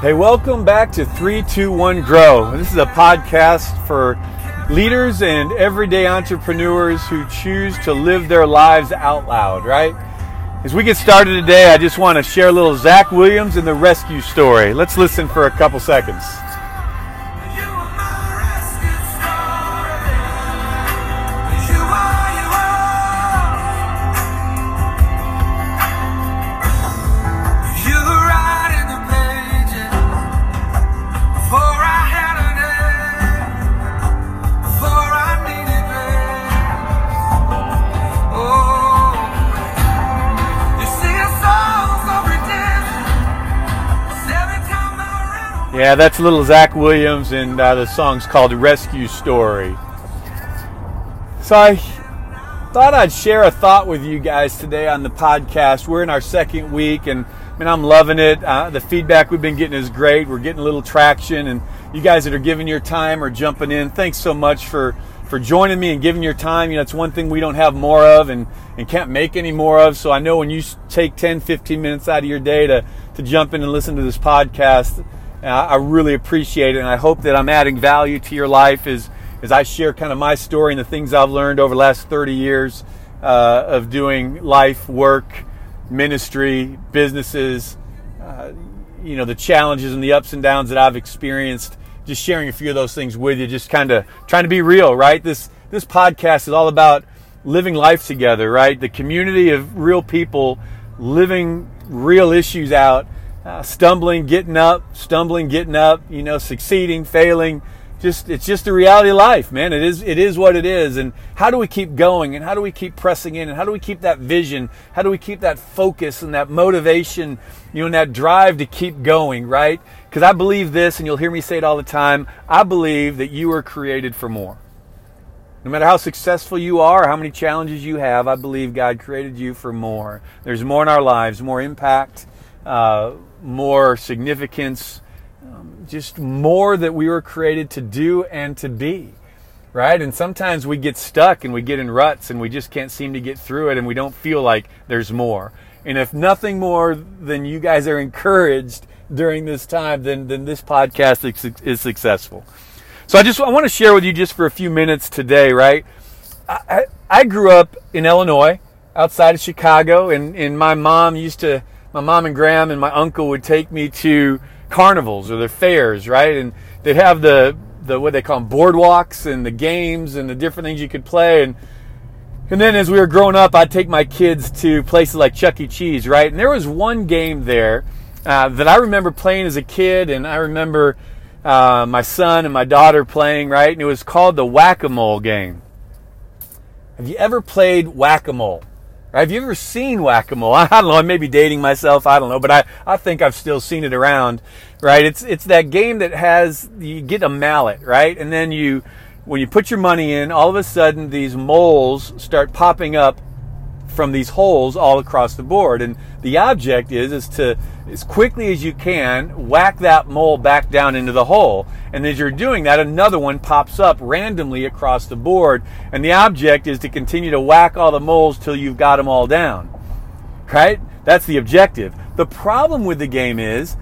Hey, welcome back to 321 Grow. This is a podcast for leaders and everyday entrepreneurs who choose to live their lives out loud, right? As we get started today, I just want to share a little Zach Williams and the rescue story. Let's listen for a couple seconds. Yeah, that's little Zach Williams, and uh, the song's called Rescue Story. So I thought I'd share a thought with you guys today on the podcast. We're in our second week, and I mean, I'm loving it. Uh, the feedback we've been getting is great. We're getting a little traction, and you guys that are giving your time or jumping in, thanks so much for for joining me and giving your time. You know, it's one thing we don't have more of and, and can't make any more of. So I know when you take 10, 15 minutes out of your day to, to jump in and listen to this podcast, I really appreciate it, and I hope that I'm adding value to your life as, as I share kind of my story and the things I've learned over the last 30 years uh, of doing life, work, ministry, businesses, uh, you know, the challenges and the ups and downs that I've experienced. Just sharing a few of those things with you, just kind of trying to be real, right? This this podcast is all about living life together, right? The community of real people living real issues out uh, stumbling, getting up, stumbling, getting up, you know, succeeding, failing. Just it's just the reality of life, man. It is it is what it is. And how do we keep going? And how do we keep pressing in? And how do we keep that vision? How do we keep that focus and that motivation, you know, and that drive to keep going, right? Because I believe this, and you'll hear me say it all the time. I believe that you are created for more. No matter how successful you are, how many challenges you have, I believe God created you for more. There's more in our lives, more impact, uh, more significance, um, just more that we were created to do and to be. Right? And sometimes we get stuck and we get in ruts and we just can't seem to get through it and we don't feel like there's more. And if nothing more than you guys are encouraged during this time, then, then this podcast is, successful. So I just I want to share with you just for a few minutes today, right? I, I grew up in Illinois, outside of Chicago, and, and my mom used to my mom and Graham and my uncle would take me to carnivals or the fairs, right? And they'd have the the what they call them boardwalks and the games and the different things you could play and and then as we were growing up, I'd take my kids to places like Chuck E. Cheese, right? And there was one game there uh, that I remember playing as a kid, and I remember uh, my son and my daughter playing, right? And it was called the Whack a Mole game. Have you ever played Whack a Mole? Have you ever seen whack-a-mole? I don't know. I may be dating myself. I don't know, but I, I think I've still seen it around, right? It's it's that game that has you get a mallet, right, and then you when you put your money in, all of a sudden these moles start popping up from these holes all across the board. And the object is is to as quickly as you can whack that mole back down into the hole. And as you're doing that, another one pops up randomly across the board. And the object is to continue to whack all the moles till you've got them all down. Right? That's the objective. The problem with the game is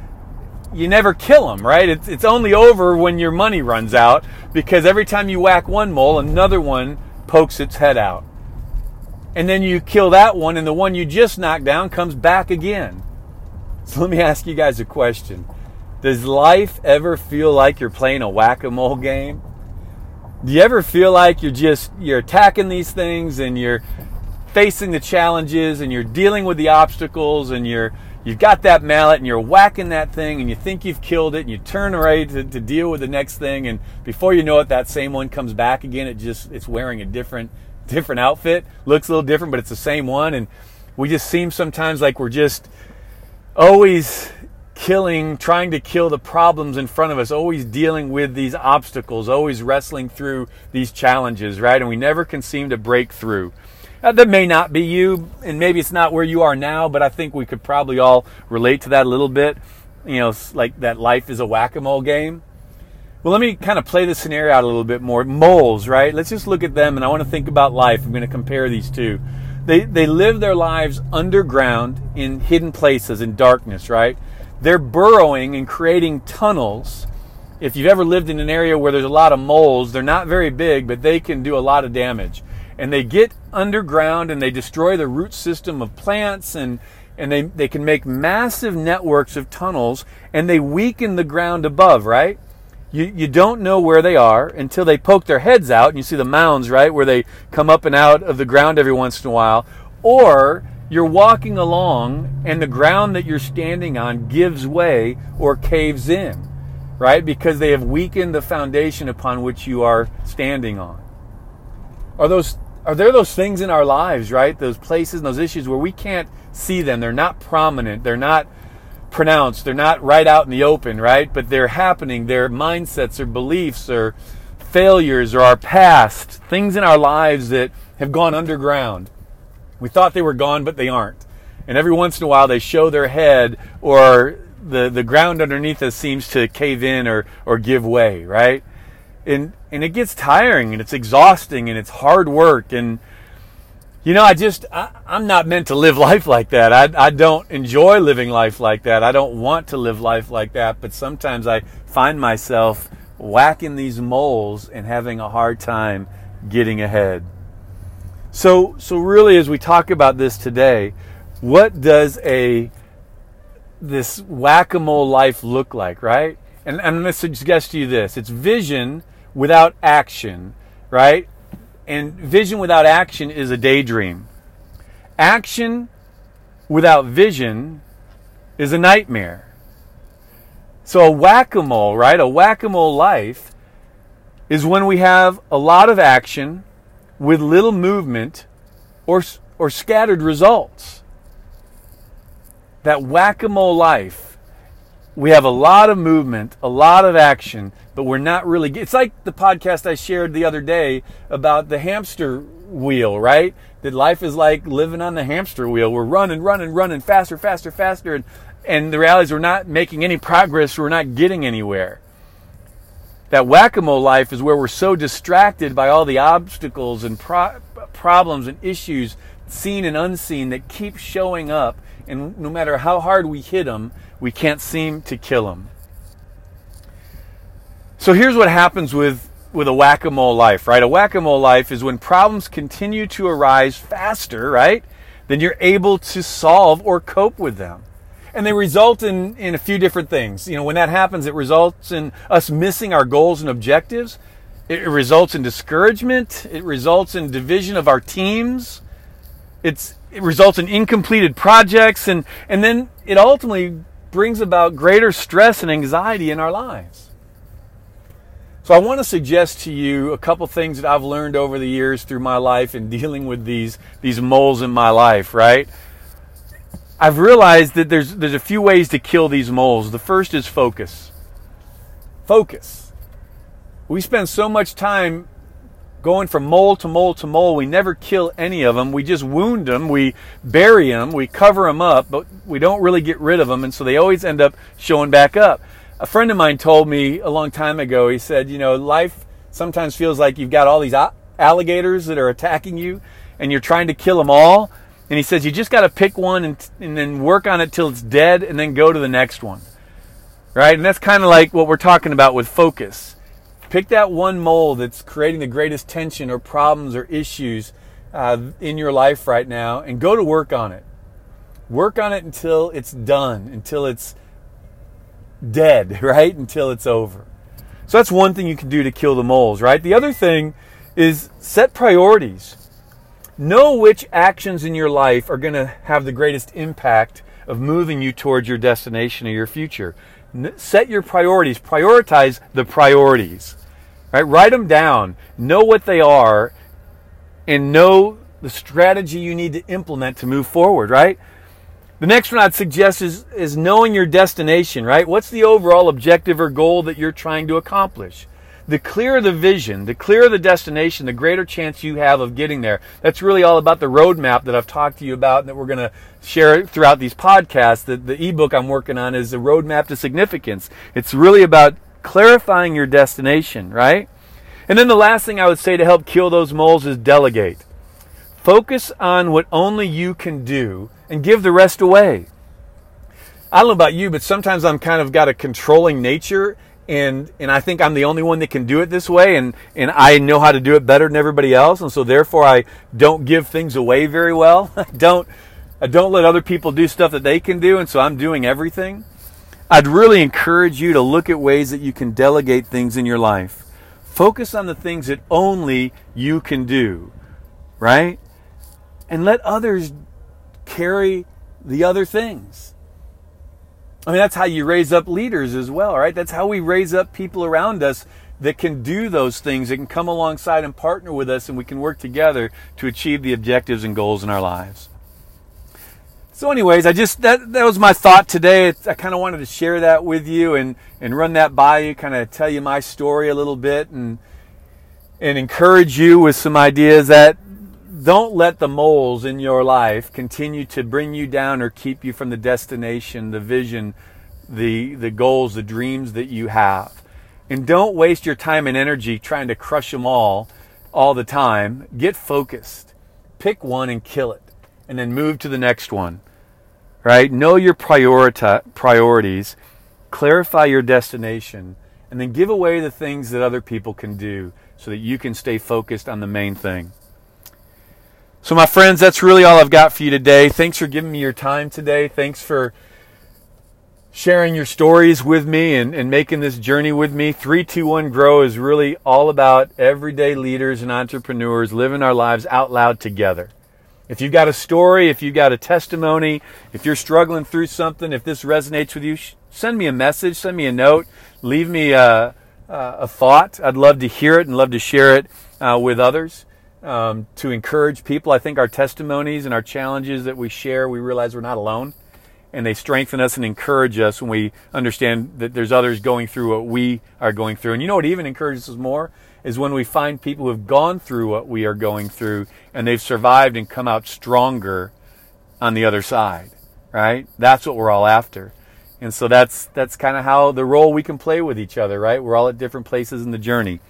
you never kill them, right? It's, it's only over when your money runs out because every time you whack one mole, another one pokes its head out and then you kill that one, and the one you just knocked down comes back again. So let me ask you guys a question. Does life ever feel like you're playing a whack-a-mole game? Do you ever feel like you're just you're attacking these things and you're facing the challenges and you're dealing with the obstacles and you're you've got that mallet and you're whacking that thing and you think you've killed it and you turn ready to, to deal with the next thing and before you know it that same one comes back again it just it's wearing a different different outfit, looks a little different, but it's the same one. And we just seem sometimes like we're just always killing, trying to kill the problems in front of us, always dealing with these obstacles, always wrestling through these challenges, right? And we never can seem to break through. Uh, that may not be you, and maybe it's not where you are now, but I think we could probably all relate to that a little bit. You know, like that life is a whack a mole game. Well, let me kind of play the scenario out a little bit more. Moles, right? Let's just look at them, and I want to think about life. I'm going to compare these two. They, they live their lives underground in hidden places in darkness, right? they're burrowing and creating tunnels. If you've ever lived in an area where there's a lot of moles, they're not very big, but they can do a lot of damage. And they get underground and they destroy the root system of plants and and they, they can make massive networks of tunnels and they weaken the ground above, right? You, you don't know where they are until they poke their heads out and you see the mounds, right, where they come up and out of the ground every once in a while. Or you're walking along and the ground that you're standing on gives way or caves in, right? Because they have weakened the foundation upon which you are standing on. Are those are there those things in our lives, right? Those places and those issues where we can't see them. They're not prominent. They're not pronounced. They're not right out in the open, right? But they're happening. They're mindsets or beliefs or failures or our past, things in our lives that have gone underground. We thought they were gone, but they aren't. And every once in a while they show their head or the, the ground underneath us seems to cave in or, or give way, right? And, and it gets tiring and it's exhausting and it's hard work. And, you know, I just, I, am not meant to live life like that. I, I don't enjoy living life like that. I don't want to live life like that. But sometimes I find myself whacking these moles and having a hard time getting ahead. So, so really, as we talk about this today, what does a this whack-a-mole life look like, right? And, and I'm going to suggest to you this: it's vision without action, right? And vision without action is a daydream. Action without vision is a nightmare. So a whack-a-mole, right? A whack-a-mole life is when we have a lot of action with little movement or, or scattered results. That whack a mole life, we have a lot of movement, a lot of action, but we're not really. It's like the podcast I shared the other day about the hamster wheel, right? That life is like living on the hamster wheel. We're running, running, running faster, faster, faster. And, and the reality is we're not making any progress. We're not getting anywhere. That whack a mole life is where we're so distracted by all the obstacles and pro- problems and issues, seen and unseen, that keep showing up. And no matter how hard we hit them, we can't seem to kill them. So here's what happens with, with a whack a mole life, right? A whack a mole life is when problems continue to arise faster, right? Then you're able to solve or cope with them and they result in, in a few different things. You know, when that happens, it results in us missing our goals and objectives. It results in discouragement. It results in division of our teams. It's, it results in incompleted projects. And, and then it ultimately brings about greater stress and anxiety in our lives. So I want to suggest to you a couple things that I've learned over the years through my life in dealing with these, these moles in my life, right? I've realized that there's there's a few ways to kill these moles. The first is focus. Focus. We spend so much time going from mole to mole to mole. We never kill any of them. We just wound them. We bury them. We cover them up, but we don't really get rid of them, and so they always end up showing back up. A friend of mine told me a long time ago. He said, you know, life sometimes feels like you've got all these alligators that are attacking you, and you're trying to kill them all and he says you just got to pick one and, and then work on it till it's dead and then go to the next one. Right? And that's kind of like what we're talking about with focus. Pick that one mole that's creating the greatest tension or problems or issues uh, in your life right now and go to work on it. Work on it until it's done, until it's dead, right? Until it's over. So that's one thing you can do to kill the moles, right? The other thing is set priorities. Know which actions in your life are going to have the greatest impact of moving you towards your destination or your future. set your priorities. Prioritize the priorities. Right? Write them down. Know what they are and know the strategy you need to implement to move forward, right? The next one I'd suggest is, is knowing your destination, right? What's the overall objective or goal that you're trying to accomplish? the clearer the vision, the clearer the destination, the greater chance you have of getting there. That's really all about the roadmap that I've talked to you about and that we're going to share throughout these podcasts. The, the ebook I'm working on is the roadmap to significance. It's really about clarifying your destination, right? And then the last thing I would say to help kill those moles is delegate. Focus on what only you can do and give the rest away. I don't know about you, but sometimes I'm kind of got a controlling nature and and I think I'm the only one that can do it this way and and I know how to do it better than everybody else and so therefore I don't give things away very well. I don't I don't let other people do stuff that they can do and so I'm doing everything. I'd really encourage you to look at ways that you can delegate things in your life. Focus on the things that only you can do, right? And let others carry the other things. I mean, that's how you raise up leaders as well, right? That's how we raise up people around us that can do those things, that can come alongside and partner with us, and we can work together to achieve the objectives and goals in our lives. So, anyways, I just that that was my thought today. I kind of wanted to share that with you and and run that by you, kind of tell you my story a little bit, and and encourage you with some ideas that don't let the moles in your life continue to bring you down or keep you from the destination, the vision, the, the goals, the dreams that you have. And don't waste your time and energy trying to crush them all all the time. Get focused. Pick one and kill it, and then move to the next one. Right? Know your priorita- priorities, clarify your destination, and then give away the things that other people can do so that you can stay focused on the main thing. So, my friends, that's really all I've got for you today. Thanks for giving me your time today. Thanks for sharing your stories with me and, and making this journey with me. 321 Grow is really all about everyday leaders and entrepreneurs living our lives out loud together. If you've got a story, if you've got a testimony, if you're struggling through something, if this resonates with you, send me a message, send me a note, leave me a, a thought. I'd love to hear it and love to share it uh, with others um, to encourage people. I think our testimonies and our challenges that we share, we realize we're not alone. And they strengthen us and encourage us when we understand that there's others going through what we are going through. And you know what even encourages us more? Is when we find people who have gone through what we are going through and they've survived and come out stronger on the other side, right? That's what we're all after. And so that's that's kind of how the role we can play with each other, right? We're all at different places in the journey.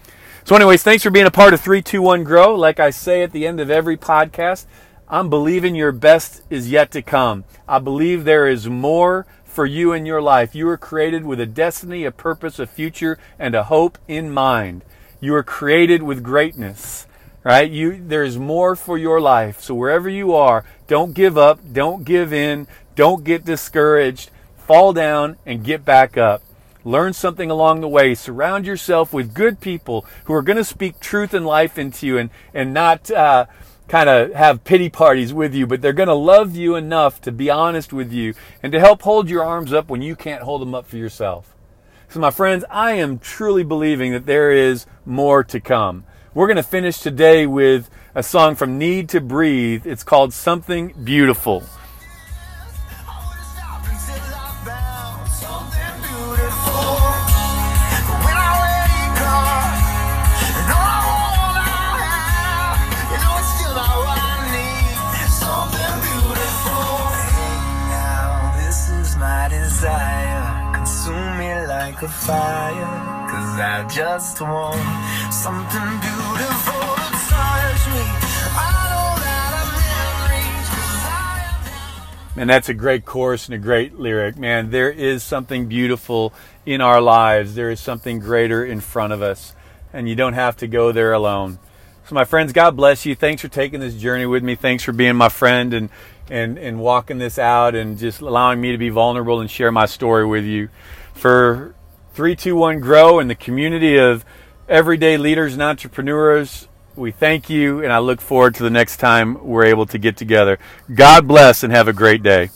So, anyways, thanks for being a part of 321 Grow. Like I say at the end of every podcast, I'm believing your best is yet to come. I believe there is more for you in your life. You were created with a destiny, a purpose, a future, and a hope in mind. You were created with greatness, right? You, there's more for your life. So wherever you are, don't give up, don't give in, don't get discouraged, fall down and get back up. Learn something along the way. Surround yourself with good people who are going to speak truth and life into you and, and not uh, kind of have pity parties with you, but they're going to love you enough to be honest with you and to help hold your arms up when you can't hold them up for yourself. So, my friends, I am truly believing that there is more to come. We're going to finish today with a song from Need to Breathe. It's called Something Beautiful. Like a fire. Cause I just want something beautiful to touch me. And that's a great chorus and a great lyric. Man, there is something beautiful in our lives. There is something greater in front of us. And you don't have to go there alone. So, my friends, God bless you. Thanks for taking this journey with me. Thanks for being my friend and, and, and walking this out and just allowing me to be vulnerable and share my story with you. For 321 Grow and the community of everyday leaders and entrepreneurs. We thank you, and I look forward to the next time we're able to get together. God bless and have a great day.